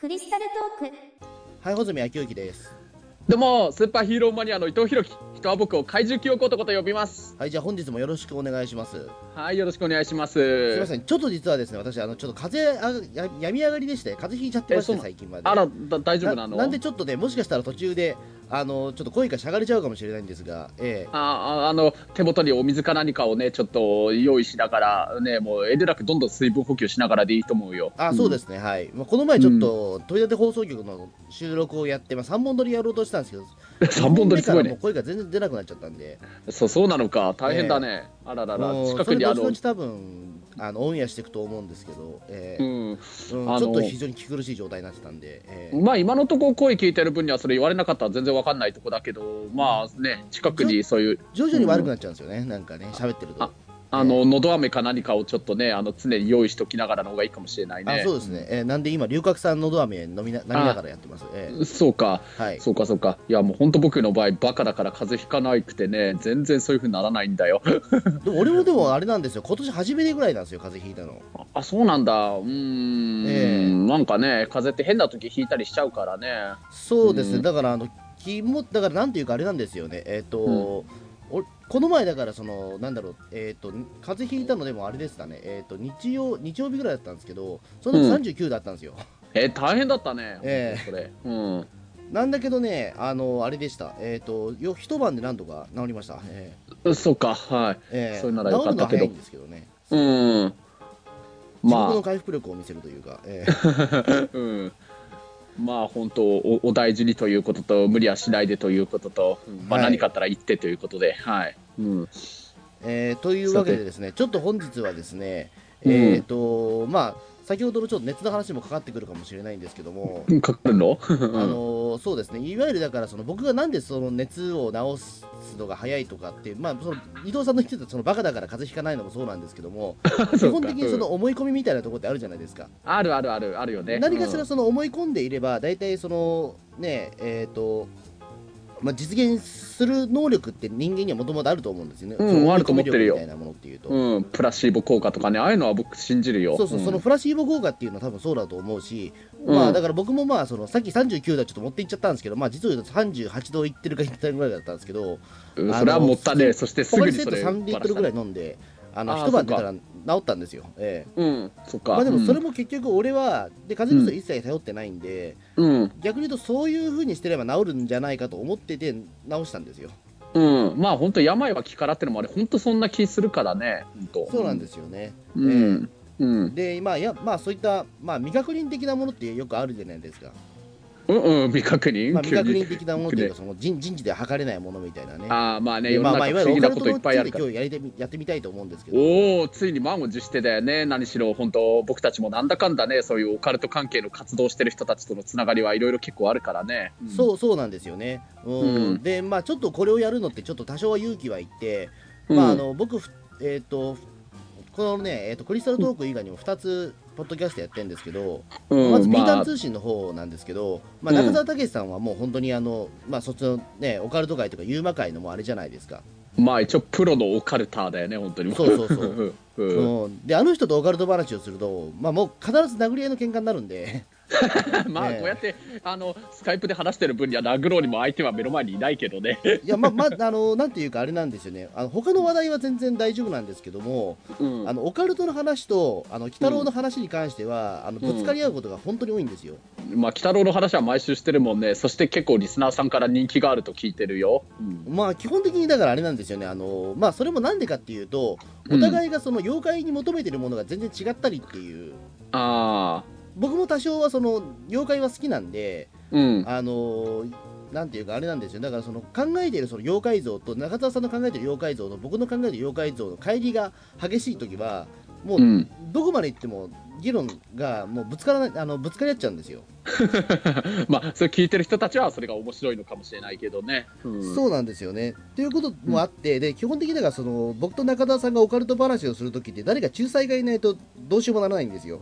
クリスタルトークはい、穂積昭之です。どうも、スーパーヒーローマニアの伊藤弘樹。人は僕を怪獣記憶男と呼びます。はい、じゃあ本日もよろしくお願いします。すはい、よろしくお願いします。みません、ちょっと実はですね、私、あの、ちょっと風邪あや病み上がりでして、風邪ひいちゃってまして、えそうな最近まで。あら、だ大丈夫なの？なんでちょっとね、もしかしたら途中で、あの、ちょっと声がしゃがれちゃうかもしれないんですが、ええ。あああの手元にお水か何かをねちょっと用意しながらねもう遠慮なくどんどん水分補給しながらでいいと思うよ。あ、そうですすね、はい。まあ、この前ちょっと、取り立て放送局の収録をやって、まあ、3本撮りやろうとしたんですけど、3本撮りすごいね。声が全然出なくなっちゃったんで、そうそうなのか。大変だね、あららら。近くにあの。それ後々多分、あの、オンエアしていくと思うんですけど、ええ。うん。うんちょっと非常に気苦しい状態になってたんで、ええ。まあ今のところ声聞いてる分にはそれ言われなかった。ら全然わかんないとこだけどまあね近くにそういう。徐々に悪くなっちゃうんですよね、なんかね、喋ってると。ああののど飴か何かをちょっとねあの常に用意しておきながらの方がいいかもしれないね。あそうですね、えーなんで今、龍角散のど飴飲みな飲みながらやってます？えー。そうか。はい、そうかそうか。いやもう本当僕の場合バカだから風邪ひかなくてね全然そういう風にならないんだよ。でも俺もでもあれなんですよ、今年初めてぐらいなんですよ、風邪ひいたの。あそうなんだ。うーん、ええ。なんかね風邪って変な時ひいたりしちゃうからね。そうですね、うん。だからあの、気もだからなんていうかあれなんですよね、えっ、と、おこの前だからそのなんだろうえっ、と風邪ひいたのでもあれですかね。えっ、と日曜日曜日ぐらいだったんですけどその時39だったんですよ、え大変だったね。ええ。本当それ。うん。なんだけどねあのあれでした。えっ、とよ一晩で何とか治りました。えそうか。はい。ーえ。ーそれならよかったけど。治るのは早いんですけどね。うん。地獄のま回復力を見せるというか、えーあ うんまあ本当おお大事にということと無理はしないでということと、うん。まあ、はい。何かあったら言ってということではい、うん、えーというわけでですねちょっと本日はですねうん。えっ、とまあ先ほどのちょっと熱の話もかかってくるかもしれないんですけども かかるの？あのーそうですね。いわゆるだからその僕がなんでその熱を治すのが早いとかってまあその伊藤さんの言ってたそのバカだから風邪ひかないのもそうなんですけども 基本的にその思い込みみたいなところってあるじゃないですか、あるあるあるあるよね。何かしらうん。その思い込んでいれば大体そのねえっ、とまあ、実現する能力って人間にはもともとあると思うんですよね、うんあると思ってるよ。力みたいなものっていうと、うん、プラシーボ効果とかねああいうのは僕信じるよ。そうそう、んそのフラシーボ効果っていうのは多分そうだと思うし、うん。まあだから僕もまあそのさっき39度ちょっと持っていっちゃったんですけど、まあ実を言うと38度いってるかいってないぐらいだったんですけど、うんそれはもったね。そしてすぐにそれ3リットルぐらいい飲んで、あの一晩出たら治ったんですよ。ええ。うんそっか。まあでもそれもも結局俺は、で風邪薬一切頼ってないんで、うん、逆に言うとそういう風にしてれば治るんじゃないかと思ってて治したんですよ。うん、まあ本当病は気からってのもあれ本当そんな気するからね本当。そうなんですよね。うん、うん、で、まあ、いやまあそういった、まあ、未確認的なものってよくあるじゃないですか。うんうん未確認、まあ、未確認的なものというか、その人人事では測れないものみたいなね。ああまあねでまあ、まあ、いわゆるオカルトの今日やりてみやってみたいと思うんですけど、おおついに満を持してだよね。何しろ本当僕たちもなんだかんだねそういうオカルト関係の活動してる人たちとのつながりはいろいろ結構あるからね、うん。そうそうなんですよね。うん。うん。で、まあ、ちょっとこれをやるのって、ちょっと多少は勇気はいって、うん。まあ、あの僕、ふえっ、と、このね、えー、とクリスタルトーク以外にも2つ、ポッドキャストやってるんですけど、うんまず、ピータン通信の方なんですけど、まあ、うん中澤武さんはもう本当にあの、まあ、そっちのね、オカルト界とか、ユーマ界のもうあれじゃないですか。まあ一応プロのオカルターだよね本当にそうそうそう。うん、で、あの人とオカルト話をすると、まあ、もう必ず殴り合いの喧嘩になるんで。まあねこうやってあのスカイプで話してる分には殴ろうにも相手は目の前にいないけどね。いや、ま、ま、あの、なんていうか、あれなんですよね。あの、他の話題は全然大丈夫なんですけども、うん。あの、オカルトの話と、あの、鬼太郎の話に関しては、あの、ぶつかり合うことが本当に多いんですよ。まあ、鬼太郎の話は毎週してるもんね、そして結構リスナーさんから人気があると聞いてるよ。うん。まあ、基本的にだからあれなんですよね。あの、まあ、それもなんでかっていうと、お互いがその妖怪に求めてるものが全然違ったりっていう、あ僕も多少はその、妖怪は好きなんで、あ、うん、あのなんていうかあれなんですよだからその考えているその妖怪像と中澤さんの考えている妖怪像と僕の考えている妖怪像の乖離が激しい時はもううん、どこまで行っても議論がもうぶつからないあのぶつかり合っちゃうんですよ。まあ、それ聞いてる人たちはそれが面白いのかもしれないけどね。うん、そうなんですよね。ということもあって、で基本的にだからその僕と中澤さんがオカルト話をするときって誰か仲裁がいないとどうしようもならないんですよ。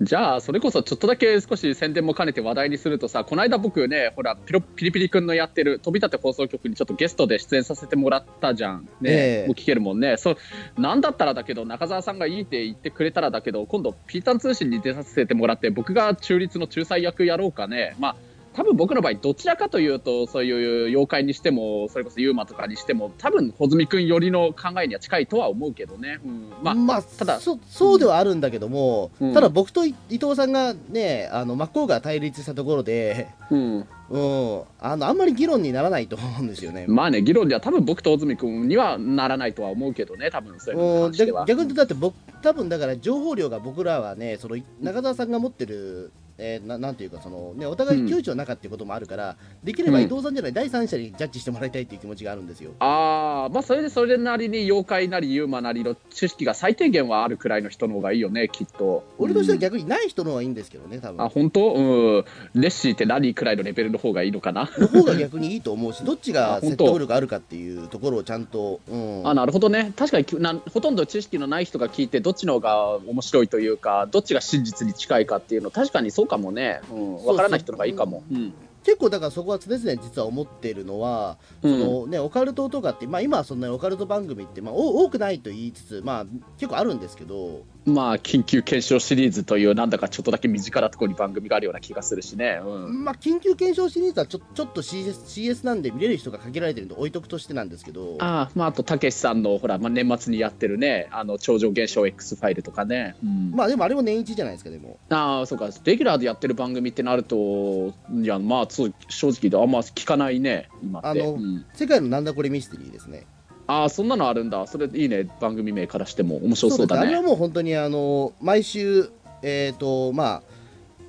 じゃあそれこそちょっとだけ少し宣伝も兼ねて話題にするとさこの間僕ねほらピロピリピリ君のやってる飛び立て放送局にちょっとゲストで出演させてもらったじゃん。ね、ええ。もう聞けるもんね。そうなんだったらだけど中澤さんがいいって言ってくれたらだけど今度ピータン通信に出させてもらって僕が中立の仲裁役やろうかね。まあ多分僕の場合どちらかというとそういう妖怪にしてもそれこそユーマとかにしても多分穂積君寄りの考えには近いとは思うけどね、うん、まあまあ、ただそそうではあるんだけども、うん。ただ僕と伊伊藤さんがねあの真っ向が対立したところで、うん。うん、あのあんまり議論にならないと思うんですよね。まあね、議論では多分僕と大住君にはならないとは思うけどね、多分そういうの逆に言うとだって僕多分だから情報量が僕らはねその中澤さんが持ってる、えーななんていうかその、ね、お互い窮地の中っていうこともあるから、できれば伊藤さんじゃない、第三者にジャッジしてもらいたいっていう気持ちがあるんですよ。ああ、まあそれでそれなりに妖怪なりユーマなりの知識が最低限はあるくらいの人の方がいいよね、きっと。俺としてはうん逆にない人の方がいいんですけどね多分あ、本当？うん。レッシーって何くらいのレベルの方がいいのかな？の方が逆にいいと思うし どっちが説得力あるかっていうところをちゃんと、うん、あなるほどね確かにきなほとんど知識のない人が聞いてどっちの方が面白いというかどっちが真実に近いかっていうの確かにそうかもね、うん、分からない人の方がいいかも。うん。結構だからそこは常々実は思ってるのは、うん。そのね、オカルトとかって、まあ、今はそんなにオカルト番組って、まあ、お多くないと言いつつ、まあ、結構あるんですけど、まあ緊急検証シリーズというなんだかちょっとだけ身近なところに番組があるような気がするしね。うん。まあ、緊急検証シリーズはちょちょっと CS, CS なんで見れる人が限られてるんで置いとくとしてなんですけど、ああまあ、あとたけしさんのほら、まあ、年末にやってるねあの超常現象 X ファイルとかね、うん。まあでもあれも年一じゃないですか、でも。ああそうか。レギュラーでやってる番組ってなるといやまあ正直であんま聞かないね今って。あのうん。世界のなんだこれミステリーですね。ああそんなのあるんだ。それいいね。番組名からしても面白そうだですあれはね。もう本当にあの毎週、えっ、と、まあ、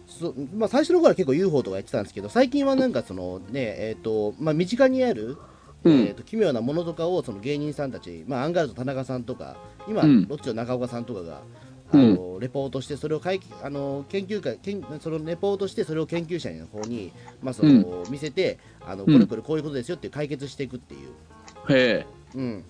そまあ、最初の頃は結構 UFO とかやってたんですけど、最近はなんかそのね、えっ、と、まあ、身近にある、うん。えー、と奇妙なものとかをその芸人さんたち、まあ、アンガールズ田中さんとか今、うん。ロッチの中岡さんとかがあうん。の、レポートしてそれを会あの研究会研そのレポートしてそれを研究者の方に、まあその見せてあのうんこれこれこういうことですよって解決していくっていう、へえ、うん、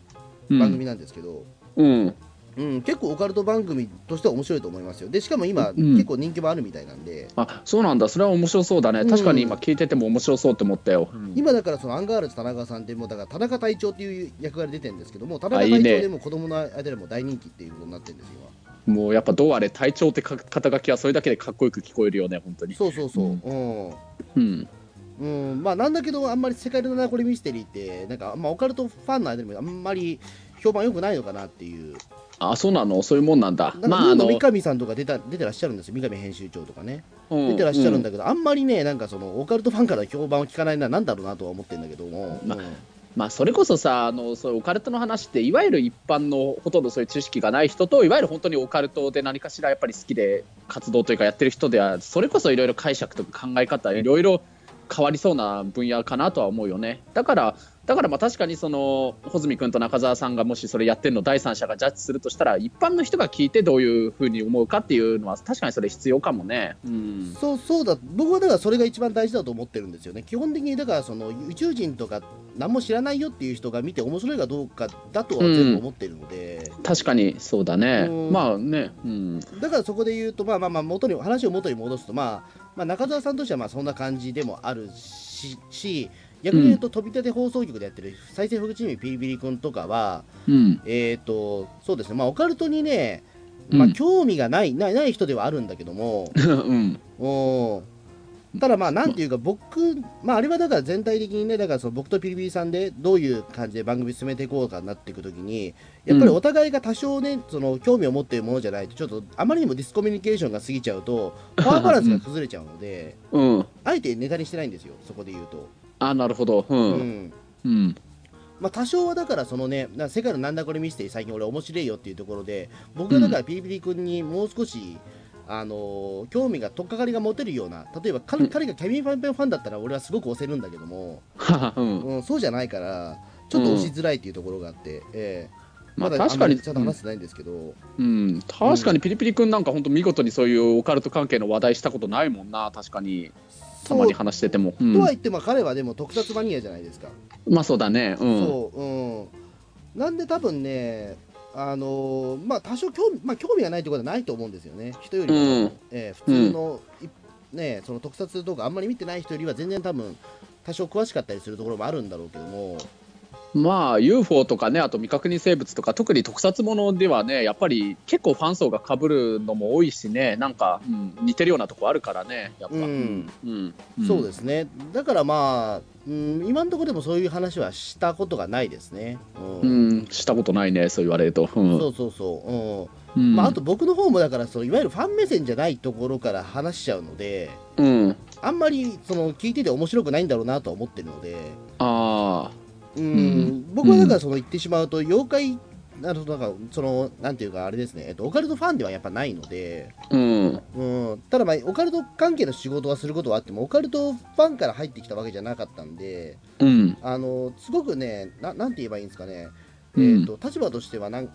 うん、番組なんですけど、うん。うん、結構オカルト番組としては面白いと思いますよ。でしかも今、うん。結構人気もあるみたいなんで。あそうなんだ。それは面白そうだね。うん。確かに今聞いてても面白そうって思ったよ、うん。今だからそのアンガールズ田中さんってもうだから田中隊長っていう役割出てるんですけども田中隊長でも子供の間でも大人気っていうことになってるんですよもうやっぱどうあれ隊長ってか肩書きはそれだけでかっこよく聞こえるよね本当に。そうそうそう、うん。うんうんうん、まあなんだけどあんまり世界のナコレミステリーってなんか、まあ、オカルトファンの間でもあんまり評判良くないのかなっていう。あそうなの？そういうもんなんだ。なんまあ三上さんとか出た出てらっしゃるんですよ。三上編集長とかね。うん出てらっしゃるんだけど、あんまりねなんかそのオカルトファンから評判を聞かないのはなんだろうなとは思ってるんだけど。も、まうん。まあ、それこそさあのそうオカルトの話っていわゆる一般のほとんどそういう知識がない人といわゆる本当にオカルトで何かしらやっぱり好きで活動というかやってる人ではそれこそいろいろ解釈とか考え方いろいろ変わりそうな分野かなとは思うよね。だからだからまあ確かにその穂積君と中澤さんがもしそれやってるのを第三者がジャッジするとしたら一般の人が聞いてどういうふうに思うかっていうのは確かにそれ必要かもね。うん。そうそうだ。僕はだからそれが一番大事だと思ってるんですよね。基本的にだからその宇宙人とか何も知らないよっていう人が見て面白いかどうかだとは全部思ってるので、確かにそうだね。うん。まあね、うん、だからそこで言うとまあまあまあ元に話を元に戻すとまあ、まあ、中澤さんとしてはまあそんな感じでもあるしし逆に言うと飛び立て放送局でやってる再生福チームピリピリ君とかはうん、えっ、とそうですね。まあオカルトにねまあうん興味がない、ないない人ではあるんだけども。うん。おただまあなんていうか僕まああれはだから全体的にねだからその僕とピリピリさんでどういう感じで番組進めていこうかなっていくときにやっぱりお互いが多少ねその興味を持っているものじゃないとちょっとあまりにもディスコミュニケーションが過ぎちゃうとパワーバランスが崩れちゃうのでうん、あえてネタにしてないんですよそこで言うと、あなるほど、ううん。んうん。まあ、多少はだからそのねな世界のなんだこれミステリー最近俺面白いよっていうところで僕がだからピリピリ君にもう少し、あのー興味が取っかかりが持てるような例えば彼,、うん。彼がキャミー・ファンペンファンだったら俺はすごく押せるんだけども、うん。うん、そうじゃないからちょっと押しづらいっていうところがあって、ええ。まあだ確かにちゃんと話してないんですけど、うん、確かにピリピリ君なんか本当見事にそういうオカルト関係の話題したことないもんな確かに。たまに話してても、うん。とは言っても彼はでも特撮マニアじゃないですか、まあそうだね。うん。そう、うん、なんで多分ねあのーまあ多少興味,、まあ、興味がないところはないと思うんですよね。人よりも、うん。えー普通の、いねその特撮とかあんまり見てない人よりは全然多分多少詳しかったりするところもあるんだろうけどもまあ UFO とかねあと未確認生物とか特に特撮ものではねやっぱり結構ファン層がかぶるのも多いしねなんか、うん似てるようなとこあるからねやっぱ、うん。うん。そうですすね。だからまあ、うん、今のところでもそういう話はしたことがないですね、ううんん、したことないねそう言われると、うん。そうそうそう、うん。うん。まあ、あと僕の方もだからそのいわゆるファン目線じゃないところから話しちゃうのでうん、あんまりその聞いてて面白くないんだろうなとは思ってるので、ああうん。うん僕はだからその言ってしまうと妖怪なるほどなんかそのなんていうかあれですね、えっと、オカルトファンではやっぱないので、うん。うん、ただまあオカルト関係の仕事はすることはあってもオカルトファンから入ってきたわけじゃなかったんでうん。あのすごくねななんて言えばいいんですかね、うん。えー、と立場としてはなん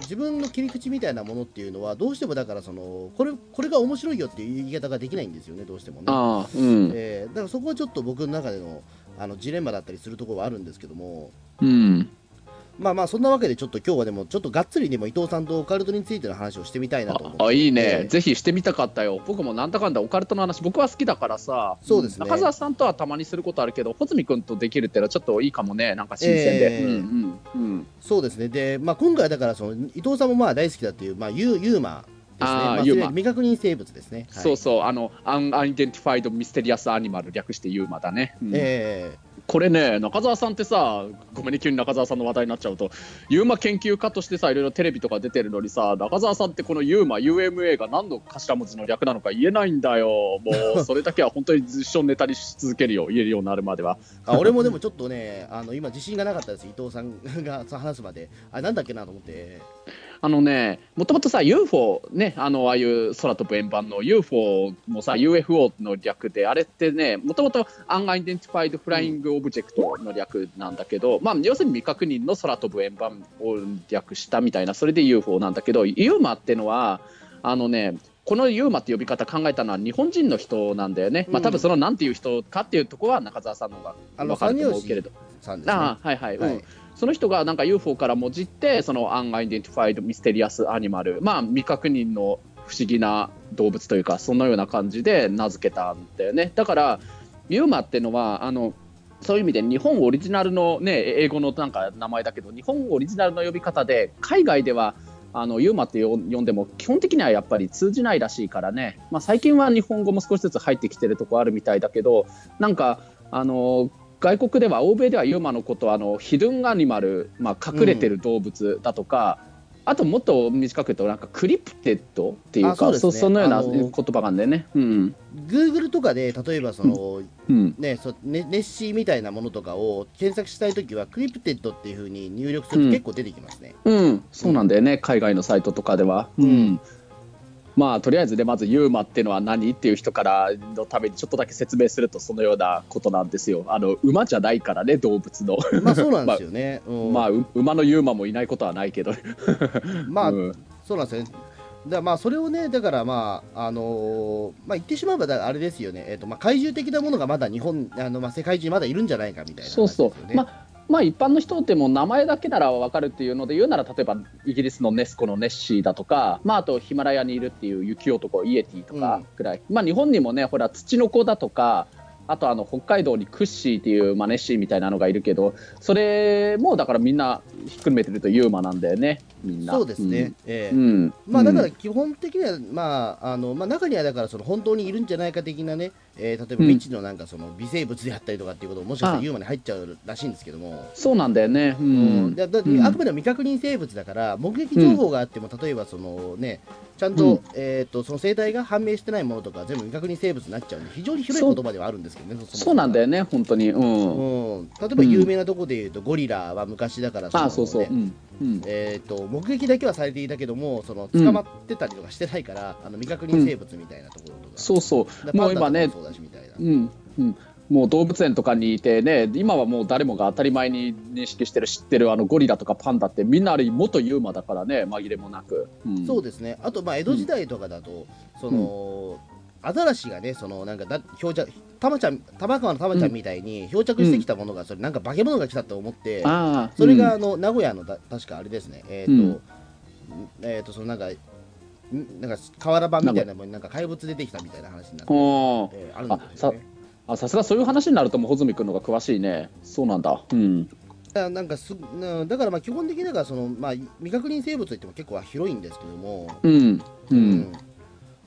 自分の切り口みたいなものっていうのはどうしてもだからそのこれこれが面白いよっていう言い方ができないんですよねどうしてもね、ああうん。えーだからそこはちょっと僕の中でのあのジレンマだったりするところはあるんですけども。うん。まあまあそんなわけでちょっと今日はでもちょっとがっつりでも伊藤さんとオカルトについての話をしてみたいなと思って。ああいいね、えーぜひしてみたかったよ。僕もなんだかんだオカルトの話僕は好きだからさ。そうですね。中澤さんとはたまにすることあるけど穂積君とできるってのはちょっといいかもね。なんか新鮮で、えー。うんうんうん。そうですね。で、まあ、今回はだからその伊藤さんもまあ大好きだっていう、まあ、ユーユーマですね。まあ、あーユーマ。それ未確認生物ですね、はい。そうそう。あの Unidentified Mysterious Animal 略してユーマだね、うん。えこれね中澤さんってさごめんね急に中澤さんの話題になっちゃうとユーマ研究家としてさいろいろテレビとか出てるのにさ中澤さんってこのユーマ UMA が何の頭文字の略なのか言えないんだよ。もう それだけは本当に一生ネタにし続けるよ言えるようになるまでは。ーあ俺もでもちょっとねあの今自信がなかったです。伊藤さんが話すまで。あなんだっけなと思ってあのねもともとさ UFO ねあのああいう空飛ぶ円盤の UFO もさ UFO の略であれってねもともと Unidentified Flying Object の略なんだけど、まあ要するに未確認の空飛ぶ円盤を略したみたいなそれで UFO なんだけど UMA ってのはあのねこのユーマって呼び方考えたのは日本人の人なんだよね、まあうん。多分そのなんていう人かっていうところは中澤さんの方が分かると思うけれど。さんですね。ああはいはい、うん。はいその人がなんか UFO からもじってその Unidentified Mysterious Animal まあ未確認の不思議な動物というかそのような感じで名付けたんだよね。だからユーマってのはあのそういう意味で日本オリジナルのね英語のなんか名前だけど日本オリジナルの呼び方で海外ではあのユーマって呼んでも基本的にはやっぱり通じないらしいからね、まあ、最近は日本語も少しずつ入ってきてるとこあるみたいだけどなんかあの外国では欧米ではユーマのことはあのヒドゥンアニマル、まあ、隠れてる動物だとか、あともっと短く言うとなんかクリプテッドっていうあそうかですね。そのような言葉があるん。だよね。うん、Google とかで例えばその、うん。ねそねネッシーみたいなものとかを検索したいときはクリプテッドっていうふうに入力すると結構出てきますね、うん、そうなんだよね、海外のサイトとかでは。うん。うんまあとりあえずでまずユーマっていうのは何っていう人からのためにちょっとだけ説明するとそのようなことなんですよ。あの馬じゃないからね動物の。まあそうなんですよね、うんまあう馬のユーマもいないことはないけど。まあ、うんそうなんですよね。だまあそれをね、だからまあ、あのーまあ言ってしまえばだあれですよね、えっとまあ怪獣的なものがまだ日本、あのまあ世界中にまだいるんじゃないかみたいなね。そうそう、まあまあ一般の人でも名前だけなら分かるっていうので言うなら例えばイギリスのネスコのネッシーだとか、まあ、あとヒマラヤにいるっていう雪男イエティとかぐらい、まあ日本にもねほら土の子だとかあとあの北海道にクッシーっていう、まあ、ネッシーみたいなのがいるけどそれもだからみんなひっくるめてるとユーマなんだよねみんな。そうですね。ええ。うん、うんまあだから基本的には、まああのまあ、中にはだからその本当にいるんじゃないか的なね、えー例えばうん。未知のなんかその微生物であったりとかっていうことももしかしたらあ。ユーマに入っちゃうらしいんですけども、そうなんだよね。ううん。んだだってうん。あくまでも未確認生物だから目撃情報があっても、例えばそのねちゃんと,、うん。えー、とその生態が判明してないものとか全部未確認生物になっちゃう。んで非常に広い言葉ではあるんですけどねそう。なんだよ、よね本当に。うん、うん、例えば有名なところでいうと、ゴリラは昔だからのあそうそう、ねうん。うん。えー、と目撃だけはされていたけどもその捕まってたりとかしてないから、あの未確認生物みたいなところとか、そうそう。だもう今ねみたいな、うんうん、もう動物園とかにいてね今はもう誰もが当たり前に認識してる知ってるあのゴリラとかパンダってみんなあれ元ユーマだからね紛れもなく、うん、そうですね。あとまあ江戸時代とかだと、その、アザラシがね、そのなんかだ漂着、たまちゃん、玉川のたまちゃんみたいに漂着してきたものが、それなんか化け物が来たと思って、それがあの名古屋のだ確かあれですね、えっ、と、うん。えっ、とそのなんかんなんか瓦版みたいなもんになんか怪物出てきたみたいな話になって、うんえー。あるんですよね。あさすがそういう話になるともう穂積君の方が詳しいね。そうなんだ。うん。だなんかすなだからまあ基本的にだからその、まあ、未確認生物といっても結構広いんですけども、うん。うん。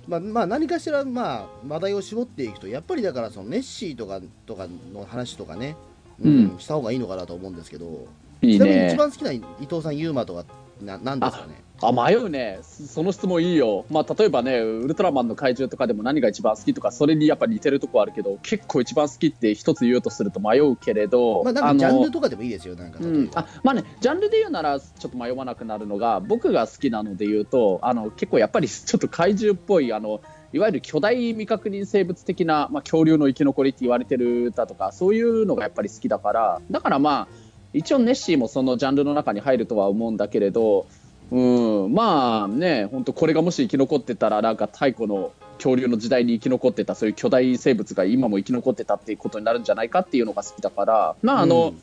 まあまあ、何かしら、まあ、話題を絞っていくとやっぱりだからそのネッシーとかとかの話とかね、うんうん。した方がいいのかなと思うんですけどいいちなみに一ね番好きな伊藤さんユーマとかななんですかね？あ迷うね。そその質問いいよ。まあ例えばねウルトラマンの怪獣とかでも何が一番好きとかそれにやっぱ似てるとこあるけど結構一番好きって一つ言うとすると迷うけれどまあなんかジャンのルとかでもいいですよなんかうん、あまあねジャンルで言うならちょっと迷わなくなるのが僕が好きなので言うとあの結構やっぱりちょっと怪獣っぽいあのいわゆる巨大未確認生物的な、まあ、恐竜の生き残りって言われてるだとかそういうのがやっぱり好きだからだからまあ一応ネッシーもそのジャンルの中に入るとは思うんだけれど、うん、まあね本当これがもし生き残ってたらなんか太古の恐竜の時代に生き残ってたそういう巨大生物が今も生き残ってたっていうことになるんじゃないかっていうのが好きだから。まああの、うん。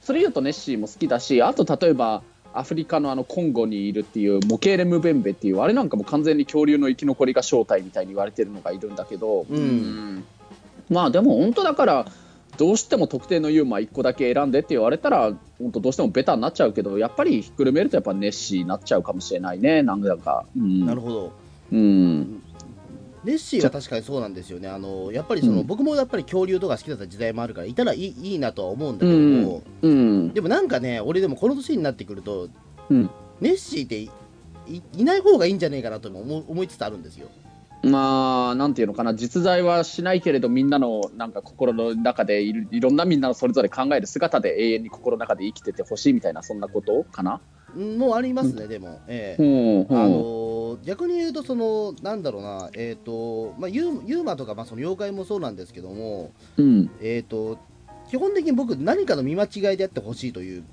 それ言うとネッシーも好きだしあと例えばアフリカのあのコンゴにいるっていうモケーレムベンベっていうあれなんかも完全に恐竜の生き残りが正体みたいに言われてるのがいるんだけど、うん。まあでも本当だからどうしても特定のユーマ1個だけ選んでって言われたら本当どうしてもベタになっちゃうけどやっぱりひっくるめるとやっぱネッシーになっちゃうかもしれないねなんだか。うん、なるほど。うん。ネッシーは確かにそうなんですよね。あのやっぱりその、うん。僕もやっぱり恐竜とか好きだった時代もあるからいたらいいいいなとは思うんだけどうん。も、うん。でもなんかね俺でもこの年になってくるとうん。ネッシーっていいいない方がいいんじゃねえかなとも思う思いつつあるんですよまあなんていうのかな実在はしないけれどみんなのなんか心の中でいるいろんなみんなのそれぞれ考える姿で永遠に心の中で生きててほしいみたいなそんなことかな。うんもうありますね、でも、ええうんうんあのー逆に言うとそのなんだろうなえっ、とまあユーユーマとかまあその妖怪もそうなんですけどもうんえっ、と基本的に僕何かの見間違いであってほしいという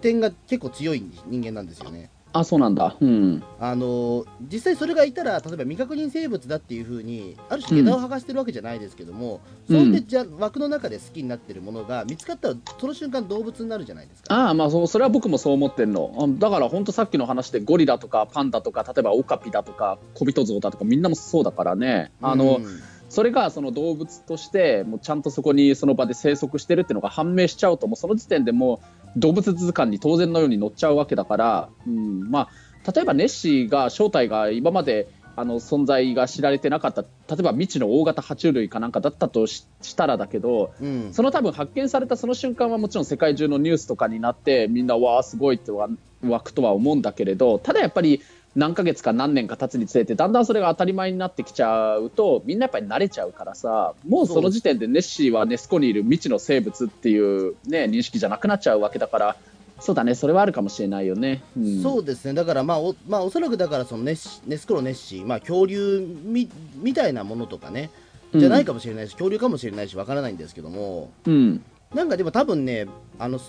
点が結構強い人間なんですよね。あそうなんだ。うん。あの実際それがいたら例えば未確認生物だっていうふうにある種枝を剥がしてるわけじゃないですけども、うん。そんでじゃ枠の中で好きになってるものが見つかったらその瞬間動物になるじゃないですか？ああまあそうそれは僕もそう思ってるの。あだから本当さっきの話でゴリラとかパンダとか例えばオカピだとか小人像だとかみんなもそうだからね。あの、うん。それがその動物としてもうちゃんとそこにその場で生息してるっていうのが判明しちゃうともうその時点でもう動物図鑑に当然のように載っちゃうわけだから、うんまあ、例えばネッシーが正体が今まであの存在が知られてなかった例えば未知の大型爬虫類かなんかだったとししたらだけどうん。その多分発見されたその瞬間はもちろん世界中のニュースとかになってみんなわあすごいってわ湧くとは思うんだけれどただやっぱり何ヶ月か何年か経つにつれてだんだんそれが当たり前になってきちゃうとみんなやっぱり慣れちゃうからさもうその時点でネッシーはネスコにいる未知の生物っていう、ね、認識じゃなくなっちゃうわけだからそうだねそれはあるかもしれないよね。うん、そうですね。だからまあお,、まあ、おそらくだからそのネスネスコロネッシー、まあ、恐竜みみたいなものとかねじゃないかもしれないし、恐竜かもしれないしわからないんですけども。うん。なんかでも多分ねあの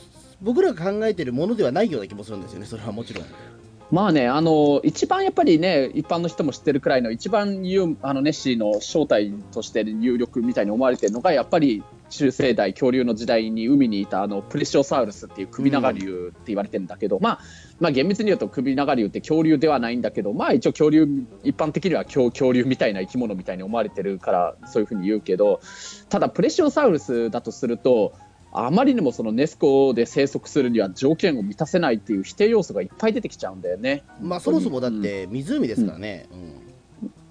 僕らが考えてるものではないような気もするんですよねそれはもちろん。まあね、あの一番やっぱりね、一般の人も知ってるくらいの、一番有あのネッシーの正体として有力みたいに思われてるのが、やっぱり中生代、恐竜の時代に海にいたあのプレシオサウルスっていう首長竜って言われてるんだけど、まあ、まあ、厳密に言うと首長竜って恐竜ではないんだけど、まあ一応恐竜、一般的には恐恐竜みたいな生き物みたいに思われてるから、そういうふうに言うけど、ただプレシオサウルスだとすると、あまりにもそのネスコで生息するには条件を満たせないっていう否定要素がいっぱい出てきちゃうんだよね。まあそもそもだって湖ですからね。うん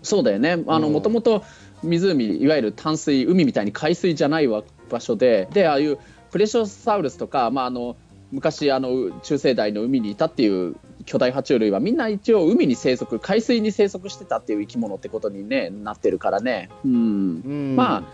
そうだよね。あの、うんもともと湖、いわゆる淡水、海みたいに海水じゃないわ場所で、で、ああいうプレショサウルスとか、まあ、あの、昔、あの、中生代の海にいたっていう巨大爬虫類はみんな一応海に生息、海水に生息してたっていう生き物ってことにね、なってるからね。うん。うんまあ、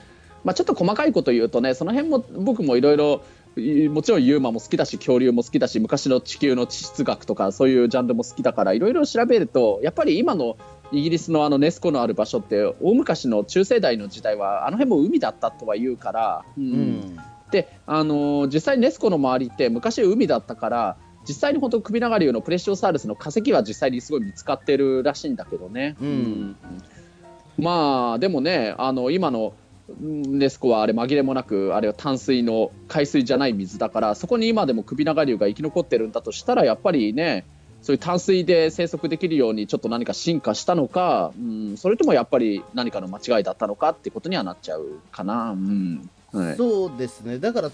まあ、ちょっと細かいこと言うとね、その辺も僕もいろいろ、いもちろんユーマも好きだし恐竜も好きだし昔の地球の地質学とかそういうジャンルも好きだからいろいろ調べるとやっぱり今のイギリスのあのネスコのある場所って大昔の中世代の時代はあの辺も海だったとは言うから、ううん。んで、あのー実際ネスコの周りって昔海だったから実際に本当首長竜のプレッシオサウルスの化石は実際にすごい見つかってるらしいんだけどね。うん。まあでもねあの今のうんネスコはあれ紛れもなくあれは淡水の海水じゃない水だからそこに今でも首長竜が生き残ってるんだとしたらやっぱりねそういう淡水で生息できるようにちょっと何か進化したのか、うん、それともやっぱり何かの間違いだったのかってことにはなっちゃうかな。うん。はい、そうですね、だから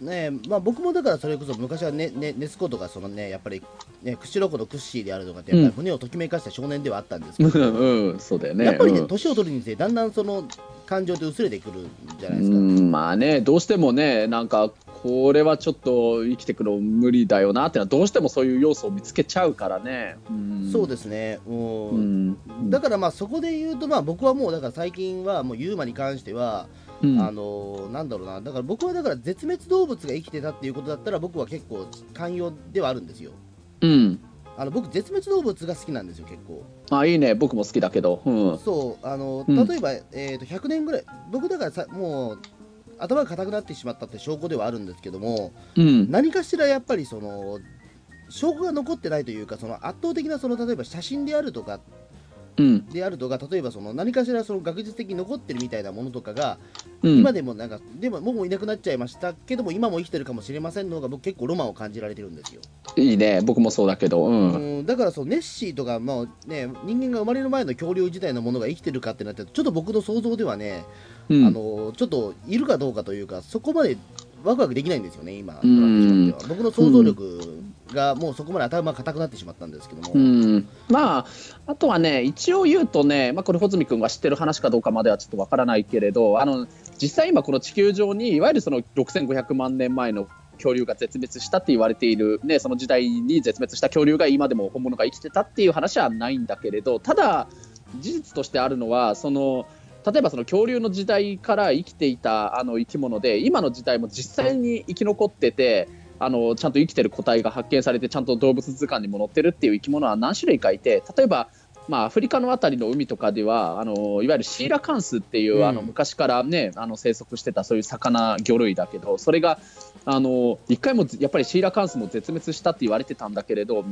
ね、まあ、僕もだからそれこそ昔はね、ねネスコとかその、ね、やっぱり、ね、釧路湖のクッシーであるとかって、やっぱり船をときめかした少年ではあったんですけど、うん、そうだよね。やっぱりね、年、を取るにつれ、だんだんその感情って薄れてくるんじゃないですか。まあね、どうしてもね、なんか、これはちょっと生きていくの無理だよなってのは、どうしてもそういう要素を見つけちゃうからね。うそうですね、うん、だからまあそこで言うと、まあ、僕はもう、だから最近は、もうユーマに関しては、うん、あのなんだろうな、だから僕はだから絶滅動物が生きてたっていうことだったら、僕は結構寛容ではあるんですよ。うん、あの僕、絶滅動物が好きなんですよ、結構。あいいね、僕も好きだけど。うん、そうあの例えば、うん、えーと、100年ぐらい、僕だからさもう頭が硬くなってしまったって証拠ではあるんですけども、うん、何かしらやっぱりその証拠が残ってないというか、その圧倒的なその例えば写真であるとかであるとか、例えばその何かしらその学術的に残ってるみたいなものとかが、うん、今でもなんか、でももういなくなっちゃいましたけども、今も生きてるかもしれませんのが、僕、結構ロマンを感じられてるんですよ。いいね、僕もそうだけど、うん、うん、だからそう、ネッシーとか、まあね、人間が生まれる前の恐竜自体のものが生きてるかってなって、ちょっと僕の想像ではね、うん、あのちょっといるかどうかというか、そこまでワクワクできないんですよね、今、僕の想像力がもうそこまで頭が硬くなってしまったんですけども、うん、まあ、あとはね、一応言うとね、まあ、これ、穂積君が知ってる話かどうかまではちょっとわからないけれど、あの実際今、この地球上にいわゆるその6500万年前の恐竜が絶滅したって言われている、ね、その時代に絶滅した恐竜が今でも本物が生きてたっていう話はないんだけれど、ただ、事実としてあるのは、その例えばその恐竜の時代から生きていたあの生き物で今の時代も実際に生き残っててあのちゃんと生きてる個体が発見されてちゃんと動物図鑑にも載ってるっていう生き物は何種類かいて例えばまあ、アフリカの辺りの海とかではあのいわゆるシーラカンスっていう、うん、あの昔から、ね、あの生息してたそういう魚魚類だけどそれがあの1回もやっぱりシーラカンスも絶滅したって言われてたんだけれど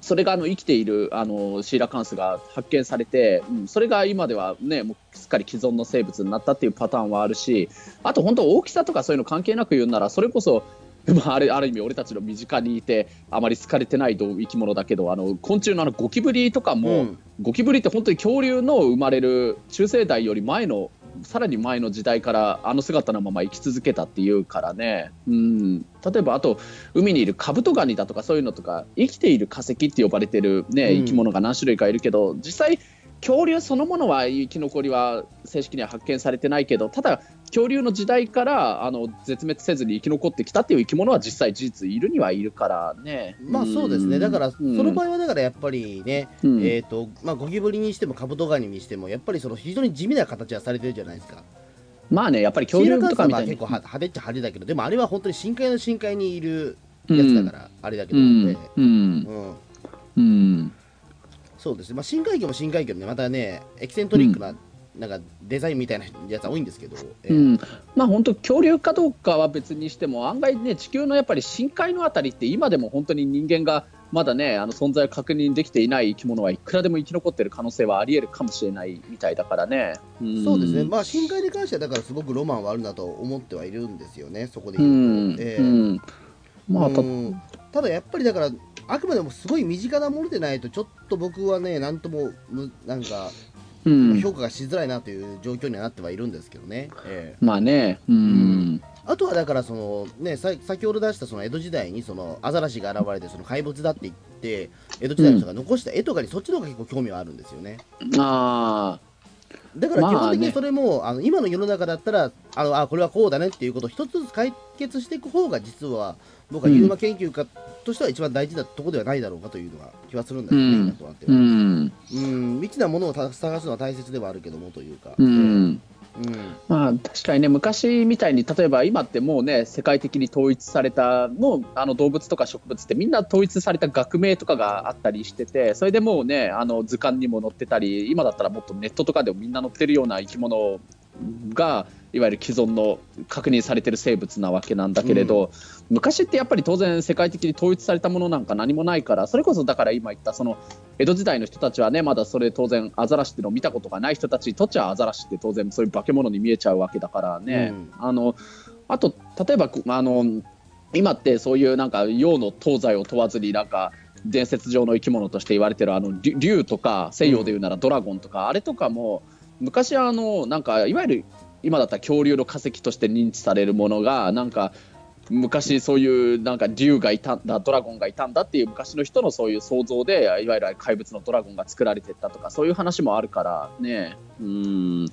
それがあの生きているあのシーラカンスが発見されて、うん、それが今では、ね、もうすっかり既存の生物になったっていうパターンはあるしあと本当大きさとかそういうの関係なく言うならそれこそまあ、あれある意味俺たちの身近にいてあまり好かれてない生き物だけどあの昆虫のあのゴキブリとかも、うん、ゴキブリって本当に恐竜の生まれる中生代より前のさらに前の時代からあの姿のまま生き続けたっていうからね、うん、例えばあと海にいるカブトガニだとかそういうのとか生きている化石って呼ばれてる、ね、生き物が何種類かいるけど、実際恐竜そのものは生き残りは正式には発見されてないけどただ恐竜の時代からあの絶滅せずに生き残ってきたっていう生き物は実際事実いるにはいるからね。まあそうですね。だから、その場合はだからやっぱりね、うん、えっ、ー、とまあゴキブリにしてもカブトガニにしてもやっぱりその非常に地味な形はされてるじゃないですか。まあねやっぱり恐竜とかみたいに。結構派手っちゃ派手だけどでもあれは本当に深海の深海にいるやつだから、あれだけどね。うん、うん。そうですね、まあ、深海魚も深海魚で、またね、エキセントリックな、うん、なんかデザインみたいなやつは多いんですけど、えー、うん、まあ本当、恐竜かどうかは別にしても、案外ね、地球のやっぱり深海のあたりって、今でも本当に人間がまだね、あの存在を確認できていない生き物はいくらでも生き残っている可能性はあり得るかもしれないみたいだからね。うん、そうですね、まあ、深海に関しては、だからすごくロマンはあるなと思ってはいるんですよね、そこで言うと。えー、まあ、ただやっぱりだからあくまでもすごい身近なものでないとちょっと僕はねなんともなんか、うん、評価がしづらいなという状況にはなってはいるんですけどね、えー、まあね。うん、うん。あとはだからその、ね、さ先ほど出したその江戸時代にそのアザラシが現れてその怪物だって言って江戸時代の人が残した絵とかにそっちの方が結構興味はあるんですよね。あだから基本的にそれも、まあね、あの今の世の中だったらあのあこれはこうだねっていうことを一つずつ解決していく方が実は僕はユーマ研究家としては一番大事なところではないだろうかというのが気はするんだけどね、今となっては。うん、未知なものを探すのは大切ではあるけどもというか。うん、まあ、確かにね昔みたいに例えば今ってもうね世界的に統一されたもうあの動物とか植物ってみんな統一された学名とかがあったりしててそれでもうねあの図鑑にも載ってたり今だったらもっとネットとかでもみんな載ってるような生き物がいわゆる既存の確認されてる生物なわけなんだけれど、うん、昔ってやっぱり当然世界的に統一されたものなんか何もないからそれこそだから今言ったその江戸時代の人たちはねまだそれ当然アザラシっていうのを見たことがない人たちにとっちゃアザラシって当然そういう化け物に見えちゃうわけだからね、うん、あのあと例えばあの今ってそういうなんか洋の東西を問わずになんか伝説上の生き物として言われてるあの竜竜とか西洋でいうならドラゴンとか、あれとかも昔あのなんかいわゆる今だったら恐竜の化石として認知されるものがなんか昔そういうなんか竜がいたんだドラゴンがいたんだっていう昔の人のそういう想像でいわゆる怪物のドラゴンが作られてったとかそういう話もあるからね。うん。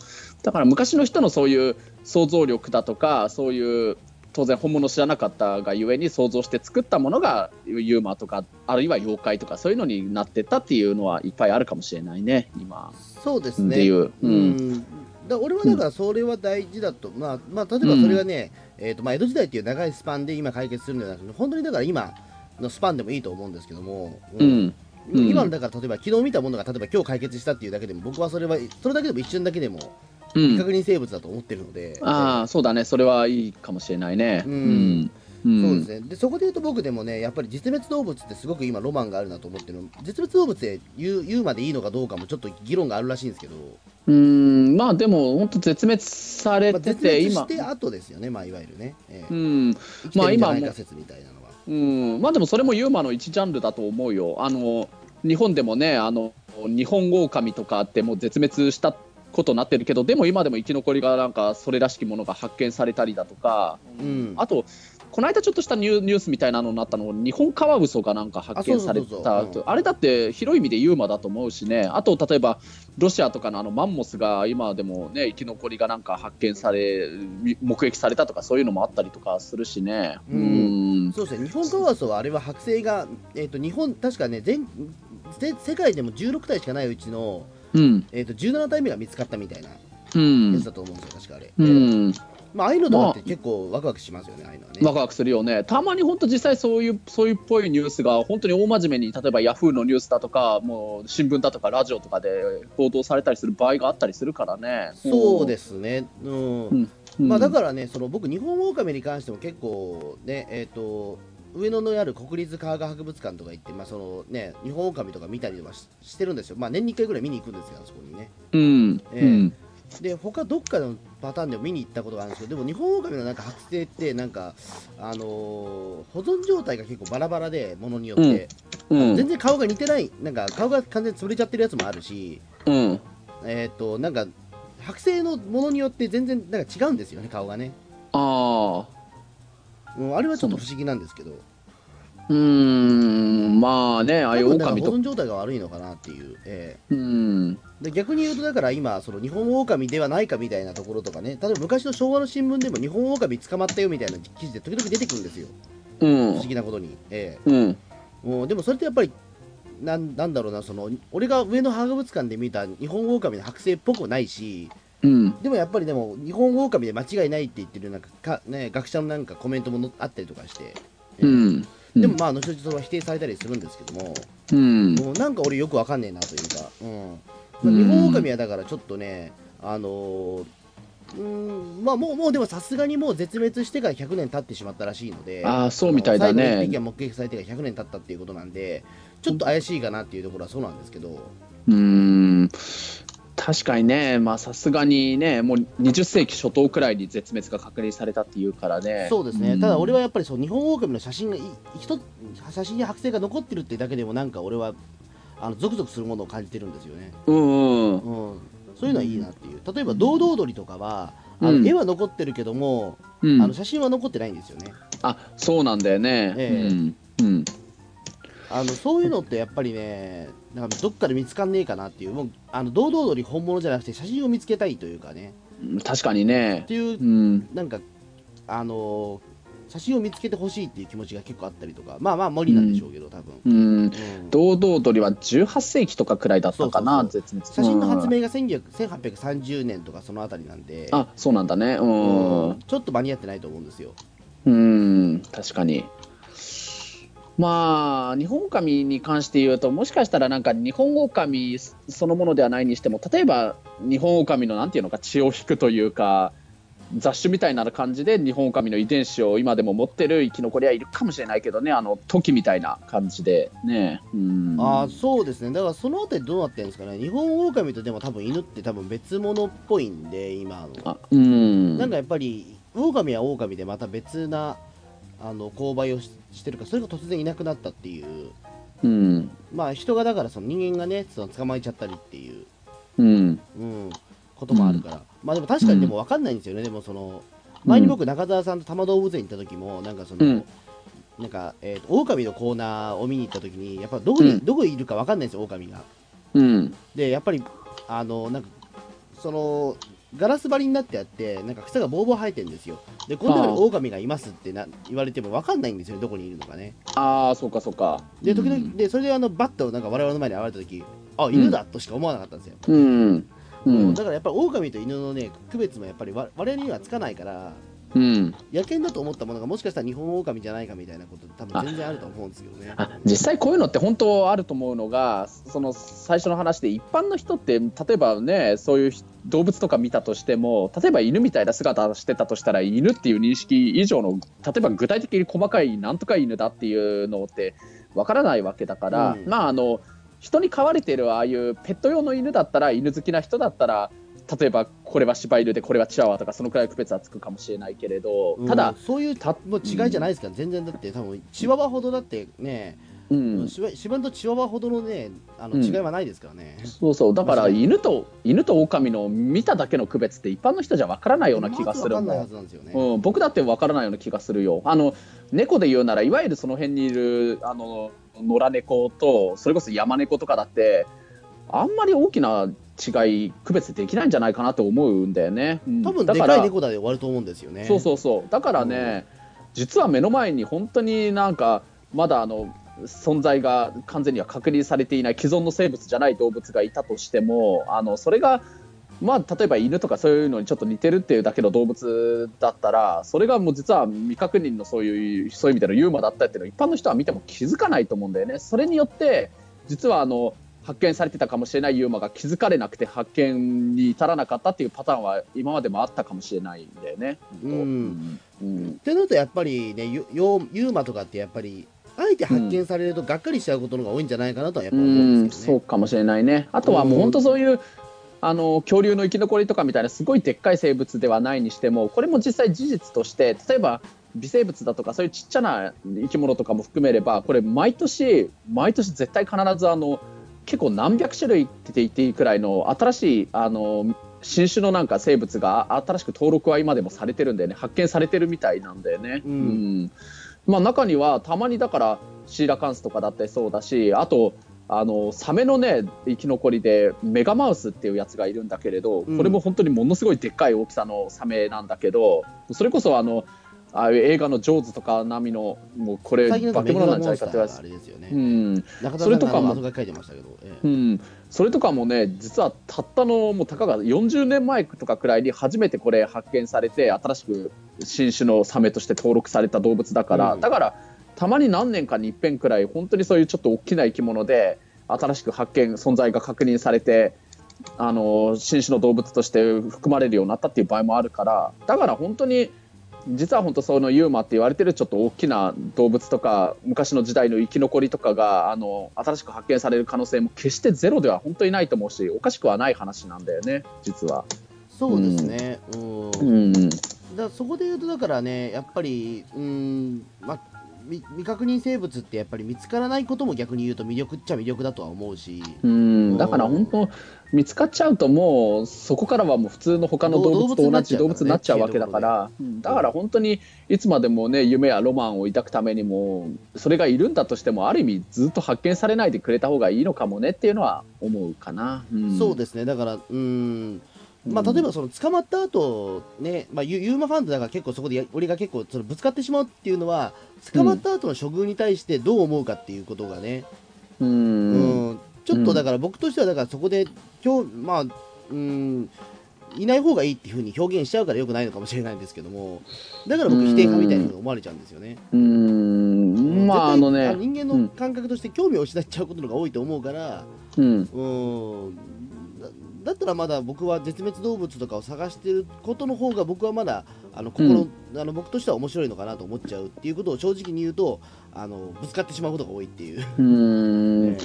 だから昔の人のそういう想像力だとかそういう当然本物知らなかったがゆえに想像して作ったものがユーマとかあるいは妖怪とかそういうのになってったっていうのはいっぱいあるかもしれないね今。そうですね。っていう。ううんんだ俺はだからそれは大事だと、まあまあ、例えばそれがね、えーとまあ、江戸時代っていう長いスパンで今解決するんじゃなくて本当にだから今のスパンでもいいと思うんですけども、ううん。んうん。今のだから例えば昨日見たものが例えば今日解決したっていうだけでも僕はそれはそれだけでも一瞬だけでもうん。未確認生物だと思ってるので、ああそうだね。それはいいかもしれないね。うんうん。うんそうですね。でそこで言うと僕でもねやっぱり実滅動物ってすごく今ロマンがあるなと思ってるの。実滅動物で言う言うまでいいのかどうかもちょっと議論があるらしいんですけど、うーん。まあでも本当絶滅されまあ、て絶滅て今。して後ですよね、まあ、いわゆるね、ええ。うん。まあ今説みたいなのは。うん。まあでもそれもユーマの一ジャンルだと思うよ。あの日本でもねあの日本オオカミとかってもう絶滅したことになってるけどでも今でも生き残りがなんかそれらしきものが発見されたりだとか、うん。あとこの間ちょっとしたニュニュースみたいなのになったの日本カワウソがなんか発見されたあれだって広い意味でユーマだと思うしね。あと例えばロシアとかのあのマンモスが今でもね生き残りがなんか発見され目撃されたとかそういうのもあったりとかするしね。うん。うん。そうですね、日本カワウソはあれは剥製が、えー、と日本、確かね全せ世界でも16体しかないうちの、うん。えー、と17体目が見つかったみたいなうんやつだと思うんですよ、確かあれ。うえーん、まあ、ああいうのとかって結構ワクワクしますよね、ああいうのはね。ワクワクするよね、たまに本当、実際そういうそういうっぽいニュースが本当に大真面目に、例えばヤフーのニュースだとか、もう新聞だとかラジオとかで報道されたりする場合があったりするからね。そうですね、うん。うん。まあ、だら、からね、その僕、日本オオカミに関しても結構ね、えー、と上野のある国立科学博物館とか行って、まあそのね、日本オオカミとか見たりはししてるんですよ、まあ、年に1回ぐらい見に行くんですよ、あそこにね。うん。ええ。うんで他どっかのパターンでも見に行ったことがあるんですけどでも日本オオカミのなんか剥製ってなんか、あのー保存状態が結構バラバラでものによって、うん全然顔が似てないなんか顔が完全に潰れちゃってるやつもあるし。うん。えっ、となんか剥製のものによって全然なんか違うんですよね顔がね、ああうん、あれはちょっと不思議なんですけど。うーんまあねああいう多分だから狼と保存状態が悪いのかなっていう、ええ。うんで逆に言うとだから今その日本オオカミではないかみたいなところとかね例えば昔の昭和の新聞でも日本オオカミ捕まったよみたいな記事で時々出てくるんですよ。不うん。思議なことに、えうん。えもうでもそれってやっぱりなんなんだろうなその俺が上野博物館で見た日本オオカミの剥製っぽくないしうん。でもやっぱりでも日本オオカミで間違いないって言ってるなんかか、ね、学者のなんかコメントものあったりとかして、ええ。うん。でもまあ後々それは否定されたりするんですけども、うん。もうなんか俺よくわかんねえなというか、うんうん。日本オオカミはだからちょっとね、あのーうんまあもうもうでもさすがにもう絶滅してから100年経ってしまったらしいので、ああそうみたいだ最後のが目撃されてから100年経ったっていうことなんで、ちょっと怪しいかなっていうところはそうなんですけど、うん。確かにねまあさすがにねもう20世紀初頭くらいに絶滅が確認されたっていうからね。そうですね、ん。ただ俺はやっぱりそう日本オオカミの写真がい一つ写真や剥製が残ってるってだけでもなんか俺はあのゾクゾクするものを感じてるんですよね。うんうん。うん。そういうのはいいなっていう。例えば堂々鳥とかはあのうん絵は残ってるけども、うん。あの写真は残ってないんですよね。あそうなんだよね、ええ。うん。うん。あのそういうのってやっぱりねなんかどっかで見つかんねえかなっていう。もうあの堂々鳥本物じゃなくて写真を見つけたいというかね。確かにね。っていううん。なんかあの写真を見つけてほしいっていう気持ちが結構あったりとかまあまあ無理なんでしょうけど多分、うん。うん堂々鳥は18世紀とかくらいだったかなそうそう絶滅写真の発うん明が1900 1830年とかそのあたりなんで。あそうなんだね。うん、うん。ちょっと間に合ってないと思うんですよ。うん。確かに。まあ日本狼に関して言うともしかしたらなんか日本狼そのものではないにしても例えば日本狼のなんていうのか血を引くというか雑種みたいな感じで日本狼の遺伝子を今でも持ってる生き残りはいるかもしれないけどねあの時みたいな感じで。ねうん。ああそうですね。だからそのあたりどうなってるんですかね。日本オオカミとでも多分犬って多分別物っぽいんで今の。あうん。なんかやっぱりオオカミはオオカミでまた別なあの勾配をししてるからそれが突然いなくなったっていう。うん。まあ人がだからその人間がねその捕まえちゃったりっていう、うん。うん、こともあるから、まあでも確かにでも分かんないんですよね、でもその前に僕中澤さんと多摩動物園行った時もなんかその、うん。なんか、えー、と狼のコーナーを見に行った時にやっぱどこに、うん。どこにいるか分かんないんですよ狼が。うん。でやっぱりあのなんかそのガラス張りになってあってなんか草がボーボー生えてるんですよ。でこの中に狼がいますってな言われても分かんないんですよねどこにいるのかね。ああそうかそうか。で時々、うん。でそれであのバッとなんか我々の前に現れた時あ犬だとしか思わなかったんですよ、うんうん。だからやっぱり狼と犬のね区別もやっぱり我我々にはつかないからうん。野犬だと思ったものがもしかしたら日本狼じゃないかみたいなこと多分全然あると思うんですけどね。あ実際こういうのって本当あると思うのがその最初の話で一般の人って例えばねそういう動物とか見たとしても例えば犬みたいな姿してたとしたら犬っていう認識以上の例えば具体的に細かいなんとか犬だっていうのってわからないわけだから、うん。まああの人に飼われているああいうペット用の犬だったら犬好きな人だったら例えばこれは柴犬でこれはチワワとかそのくらい区別はつくかもしれないけれど、ただうん、そういうたもう違いじゃないですか。ら、全然だって多分チワワほどだってね、うん、柴柴とチワワほどのねあのうん。違いはないですからね、そうそう。だから犬と犬と狼の見ただけの区別って一般の人じゃわからないような気がするうん、僕だってわからないような気がするよ。あの猫で言うならいわゆるその辺にいるあの野良猫とそれこそ山猫とかだってあんまり大きな違い区別できないんじゃないかなと思うんだよね、うん。多分だからでかい猫だで終わると思うんですよね。そうそうそう。だからね、実は目の前に本当になんかまだあの存在が完全には確認されていない既存の生物じゃない動物がいたとしてもあのそれがまあ、例えば犬とかそういうのにちょっと似てるっていうだけの動物だったらそれがもう実は未確認のそういうそういう意味でのユーマだったっていうのを一般の人は見ても気づかないと思うんだよね。それによって実はあの発見されてたかもしれないユーマが気づかれなくて発見に至らなかったっていうパターンは今までもあったかもしれないんだよね。うん。うん。ってなるとやっぱりねユーマとかってやっぱりあえて発見されるとがっかりしちゃうことの方が多いんじゃないかなとはやっぱ思うんですけどね。そうかもしれないね。あとはもう本当そういう、あの恐竜の生き残りとかみたいなすごいでっかい生物ではないにしてもこれも実際事実として例えば微生物だとかそういうちっちゃな生き物とかも含めればこれ毎年毎年絶対必ずあの結構何百種類って言っていいくらいの新しいあの新種のなんか生物が新しく登録は今でもされてるんだよね。発見されてるみたいなんだよね。うん。うん。まあ、中にはたまにだからシーラカンスとかだってそうだしあとあのサメのね生き残りでメガマウスっていうやつがいるんだけれど、うん。これも本当にものすごいでっかい大きさのサメなんだけどそれこそあのあ映画の「ジョーズ」とか並みのもうこれ化け物なんじゃないかって言われて。があれですよね、うそれとかもうん、それとかもね実はたったのもうたかが40年前とかくらいに初めてこれ発見されて新しく新種のサメとして登録された動物だから、うん。だからたまに何年かに一遍くらい本当にそういうちょっと大きな生き物で新しく発見存在が確認されてあの新種の動物として含まれるようになったっていう場合もあるからだから本当に実は本当そのユーマって言われてるちょっと大きな動物とか昔の時代の生き残りとかがあの新しく発見される可能性も決してゼロでは本当にないと思うしおかしくはない話なんだよね実は。そうですね、うん。うん。だそこで言うとだからねやっぱりうんまあ未未確認生物ってやっぱり見つからないことも逆に言うと魅力っちゃ魅力だとは思うし、うん。だから本当見つかっちゃうともうそこからはもう普通の他の動物と同じ動物になっちゃうわけだから。うん。だから本当にいつまでもね夢やロマンを抱くためにもそれがいるんだとしてもある意味ずっと発見されないでくれた方がいいのかもねっていうのは思うかな。ん。そうですね。だからうんまあ、例えばその捕まった後ね、まあ、ユユーマファンドだから結構そこでや俺が結構そのぶつかってしまうっていうのは捕まった後の処遇に対してどう思うかっていうことがね、ううん。んちょっとだから僕としてはだからそこで今日まあうんいない方がいいっていうふうに表現しちゃうからよくないのかもしれないんですけども。だから僕否定派みたいに思われちゃうんですよね。うーん。まああのね人間の感覚として興味を失っちゃうことのが多いと思うから、うん。うんだだったらまだ僕は絶滅動物とかを探してることの方が僕はまだあの心、あの僕としては面白いのかなと思っちゃうっていうことを正直に言うとあのぶつかってしまうことが多いっていう。うーん。え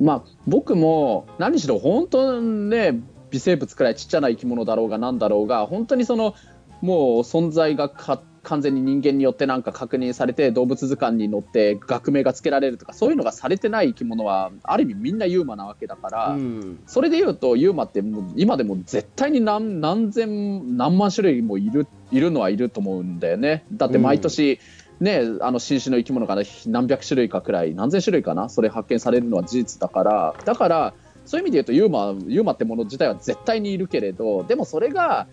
まあ僕も何しろ本当ね微生物くらいちっちゃな生き物だろうがなんだろうが本当にそのもう存在がか完全に人間によってなんか確認されて動物図鑑に載って学名がつけられるとかそういうのがされてない生き物はある意味みんなユーマなわけだから、うん。それでいうとユーマってもう今でも絶対に何何千何万種類もいるいるのはいると思うんだよね。だって毎年、ね、あの新種の生き物がね何百種類かくらい何千種類かなそれ発見されるのは事実だから。だからそういう意味で言うとユーマユーマってもの自体は絶対にいるけれどでもそれが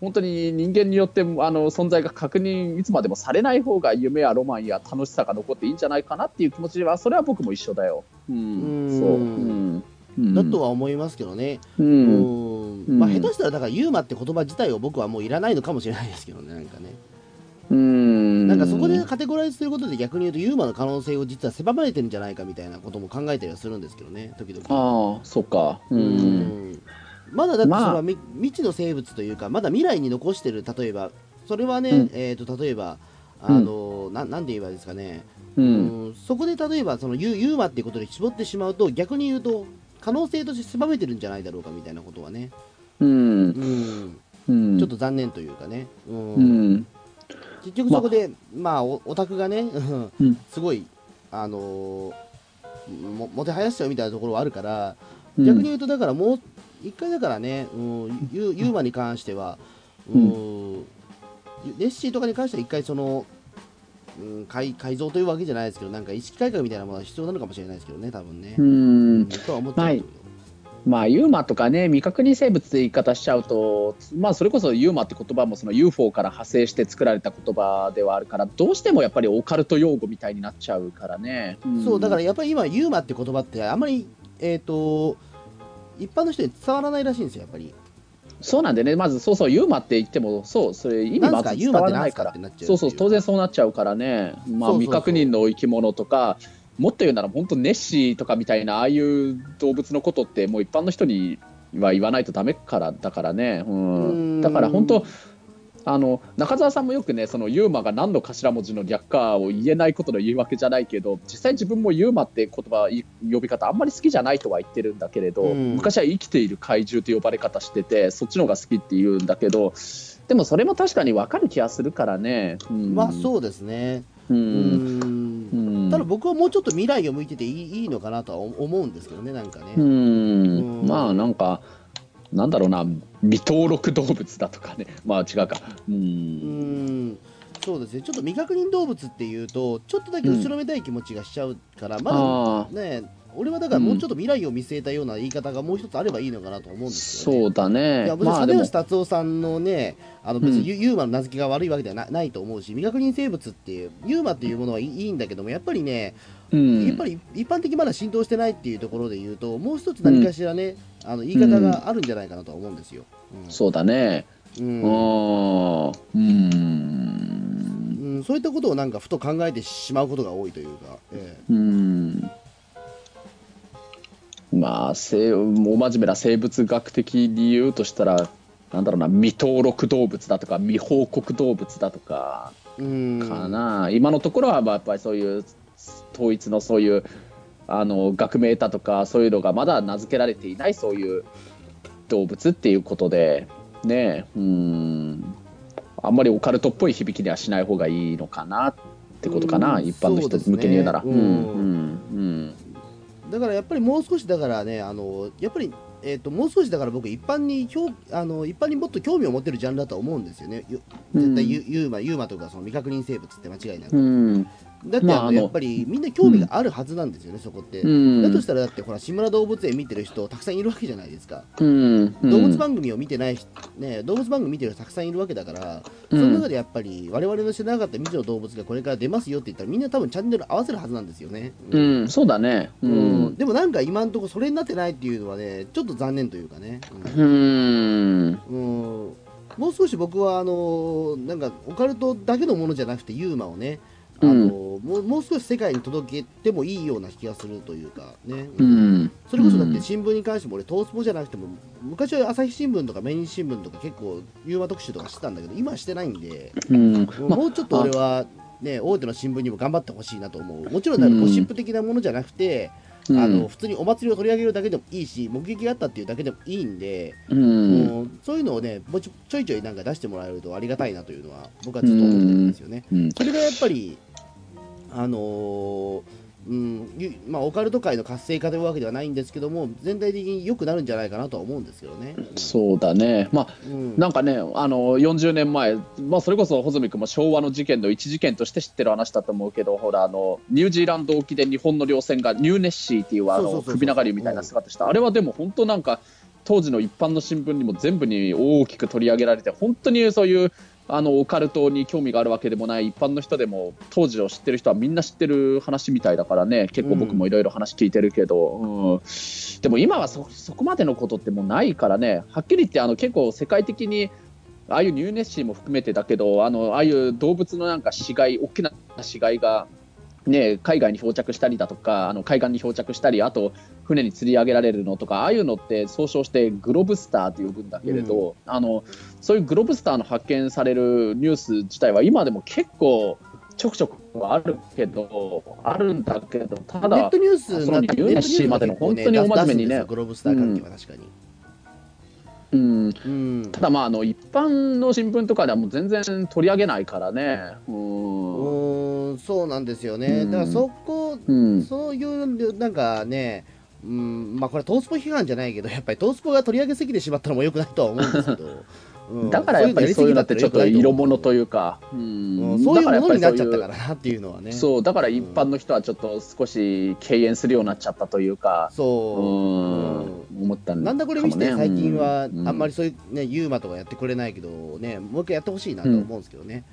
本当に人間によってあの存在が確認いつまでもされない方が夢やロマンや楽しさが残っていいんじゃないかなっていう気持ちはそれは僕も一緒だよ。うん、うん。そう、うん。うんだとは思いますけどね、ううん。うん。まあ、下手したらだからユーマって言葉自体を僕はもういらないのかもしれないですけどねなんかね。うん。なんかそこでカテゴライズすることで逆に言うとユーマの可能性を実は狭まれてるんじゃないかみたいなことも考えたりはするんですけどね時々。ああそっか。ううんんまだだってそれまあ未知の生物というかまだ未来に残してる例えば。それはね、うん。えー、と例えばあの、ななんで言えばですかね、ううんんそこで例えばそのユユーマっていうことで絞ってしまうと逆に言うと可能性として狭めてるんじゃないだろうかみたいなことはね、うん。うん。うん。ちょっと残念というかね、うん。うん。結局そこで、まあ、おオタクがね、うんうん。すごい、あのーももてはやしちゃうみたいなところはあるから、うん。逆に言うと、だからもう一回だからね、うん、ユユーマに関しては、うん。ネッシーとかに関しては一回その、うん、改改造というわけじゃないですけど、なんか意識改革みたいなものは必要なのかもしれないですけどね、多分ね。ううんんとは思っ。まあユーマとかね未確認生物って言い方しちゃうとまあそれこそユーマって言葉もその UFO から派生して作られた言葉ではあるからどうしてもやっぱりオカルト用語みたいになっちゃうからね、ん。そうだからやっぱり今、ユーマって言葉って、あんまり、えっ、と、一般の人に伝わらないらしいんですよ、やっぱり。そうなんでねまずそうそうユーマって言ってもそうそれ意味まず伝わらないから。かってなっちゃうそうそう当然そうなっちゃうからね。まあ未確認の生き物とかもっと言うなら本当ネッシーとかみたいなああいう動物のことってもう一般の人には言わないとダメからだからね、ううんん、だから本当あの中澤さんもよくねそのユーマが何の頭文字の略かを言えないことの言い訳じゃないけど実際自分もユーマって言葉い呼び方あんまり好きじゃないとは言ってるんだけれど、うん。昔は生きている怪獣と呼ばれ方しててそっちの方が好きって言うんだけどでもそれも確かに分かる気がするからね。うん、まあそうですね。ううん。ただ僕はもうちょっと未来を向いてていいいいのかなとは思うんですけどね、なんかね。うん。うん。まあなんかなんだろうな未登録動物だとかね。まあ違うか。ううんん。そうですね、ちょっと未確認動物っていうと、ちょっとだけ後ろめたい気持ちがしちゃうから、まあだね、俺はだからもうちょっと未来を見据えたような言い方がもう一つあればいいのかなと思うんですよね。そうだね。いやまあでも。実吉達夫さんのね、あの別うん。にユ,、ユーマの名付けが悪いわけではなないと思うし、未確認生物っていう、ユーマっていうものはいいんだけども、やっぱりね、うん。やっぱり一般的にまだ浸透してないっていうところで言うと、もう一つ何かしらね、あの言い方があるんじゃないかなとは思うんですよ。そうだね。うん。ううんんうん。うんそういったことをなんかふと考えてしまうことが多いというか、えうん。まあ生お真面目な生物学的に言うとしたらなんだろうな未登録動物だとか未報告動物だとかえうん。かな、今のところはまあやっぱりそういう統一のそういうあの学名だとかそういうのがまだ名付けられていないそういう動物っていうことでねうん。あんまりオカルトっぽい響きにはしない方がいいのかなってことかな、うん一般の人向けに言うなら。うん。うんうんだからやっぱりもう少しだからね、あのやっぱり、えー、ともう少しだから僕、一般に興あの一般にもっと興味を持ってるジャンルだと思うんですよね、よ絶対ユ,、ユーマユーマとかその未確認生物って間違いなく。うんだってまああのやっぱりみんな興味があるはずなんですよね、そこって。うんだとしたら、だってほら、志村動物園見てる人、たくさんいるわけじゃないですか。うん動物番組を見てない人、ね、動物番組見てる人たくさんいるわけだから、その中でやっぱり、我々の知らなかった未知の動物がこれから出ますよって言ったら、みんな多分チャンネル合わせるはずなんですよね。うん、そうだね。ううんん。でもなんか今のところそれになってないっていうのはね、ちょっと残念というかね。うん。うんうんもう少し僕はあのなんかオカルトだけのものじゃなくてユーマをねあの、もうもう少し世界に届けてもいいような気がするというかね、うん。それこそだっうん。て新聞に関しても俺トースポじゃなくても昔は朝日新聞とか毎日新聞とか結構ユーマ特集とかしてたんだけど今はしてないんで、うん。まもうちょっと俺はね大手の新聞にも頑張ってほしいなと思う。もちろんゴシップ的なものじゃなくて、うん。あの普通にお祭りを取り上げるだけでもいいし目撃があったっていうだけでもいいんで、うん。もうそういうのをねもうちょちょいちょいなんか出してもらえるとありがたいなというのは僕はずっと思ってるんですよね。うん。それがやっぱりあのーうんゆまあ、オカルト界の活性化というわけではないんですけども全体的に良くなるんじゃないかなとは思うんですけどね。そうだね、まあ、うん。なんかね、あの40年前、まあ、それこそ穂積君も昭和の事件の一事件として知ってる話だと思うけど、ほらあの、ニュージーランド沖で日本の漁船がニューネッシーっていうあの首長竜みたいな姿した、あれはでも本当なんか、当時の一般の新聞にも全部に大きく取り上げられて、本当にそういうあのオカルトに興味があるわけでもない一般の人でも、当時を知ってる人はみんな知ってる話みたいだからね、結構僕もいろいろ話聞いてるけど、うん。でも今はそそこまでのことってもうないからね、はっきり言ってあの結構世界的にああいうニューネッシーも含めてだけど、あのああいう動物のなんか死骸、大きな死骸が、ね、海外に漂着したりだとか、あの海岸に漂着したり、あと船に釣り上げられるのとか、ああいうのって総称してグロブスターと呼ぶんだけれど、あのそういうグロブスターの発見されるニュース自体は今でも結構ちょくちょくはあるけど、あるんだけど、ただネット、ニュースそのニューネッシーまでの本当に大真面目にね。グローブスター関係は確かに。うん、うん。ただまああの一般の新聞とかではもう全然取り上げないからね。うんそうなんですよね、うん。だからそこ、うん。そういうなんかね、うんまあ、これ、トースポ批判じゃないけど、やっぱりトースポが取り上げすぎてしまったのもよくないとは思うんですけど、う んだからやっぱりそういうのってちょっと色物というか、ううん。んそういうものになっちゃったかららなっていうのはね、そうだから一般の人はちょっと少し敬遠するようになっちゃったというか、そう。うん思ったんなんだこれ見せて、最近はあうんんまりそういう、ね、ユーマとかやってくれないけど、ね、もう一回やってほしいなと思うんですけどね。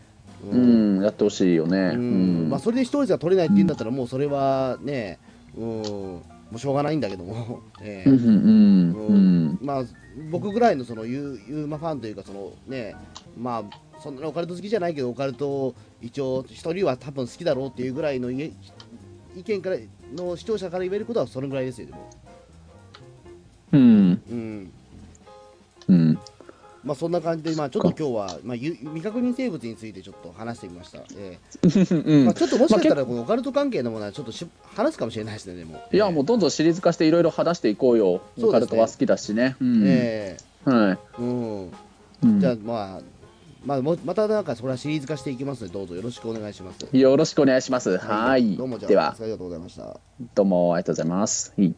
ううんん、やってほしいよね。ううん。んまあ、それで視聴率が取れないっていうんだったら、もうそれはね、うん、もうしょうがないんだけども、ええ。うんまあ、僕ぐらいのそのユーユーマファンというか、そのね、まあ、そんなにオカルト好きじゃないけど、オカルトを一応、一人は多分好きだろうっていうぐらいのい意見からの視聴者から言えることはそれぐらいですよ、でも。うん。うん。うんまあ、そんな感じで、まあ、ちょっと今日は、まあ、ゆ未確認生物についてちょっと話してみました。えうんえまあ、ちょっともしかしたら、このオカルト関係のものはちょっとし話すかもしれないですね、でも。いやもうどんどんシリーズ化していろいろ話していこうよ。そうオカルトは好きだしね。うんえはい。えうんうんじゃあ、まあ、まあ、もまたなんかそれはシリーズ化していきますので、どうぞよろしくお願いします。よろしくお願いします。はい。どうもじゃあ、ありがとうございました。どうもありがとうございます。はい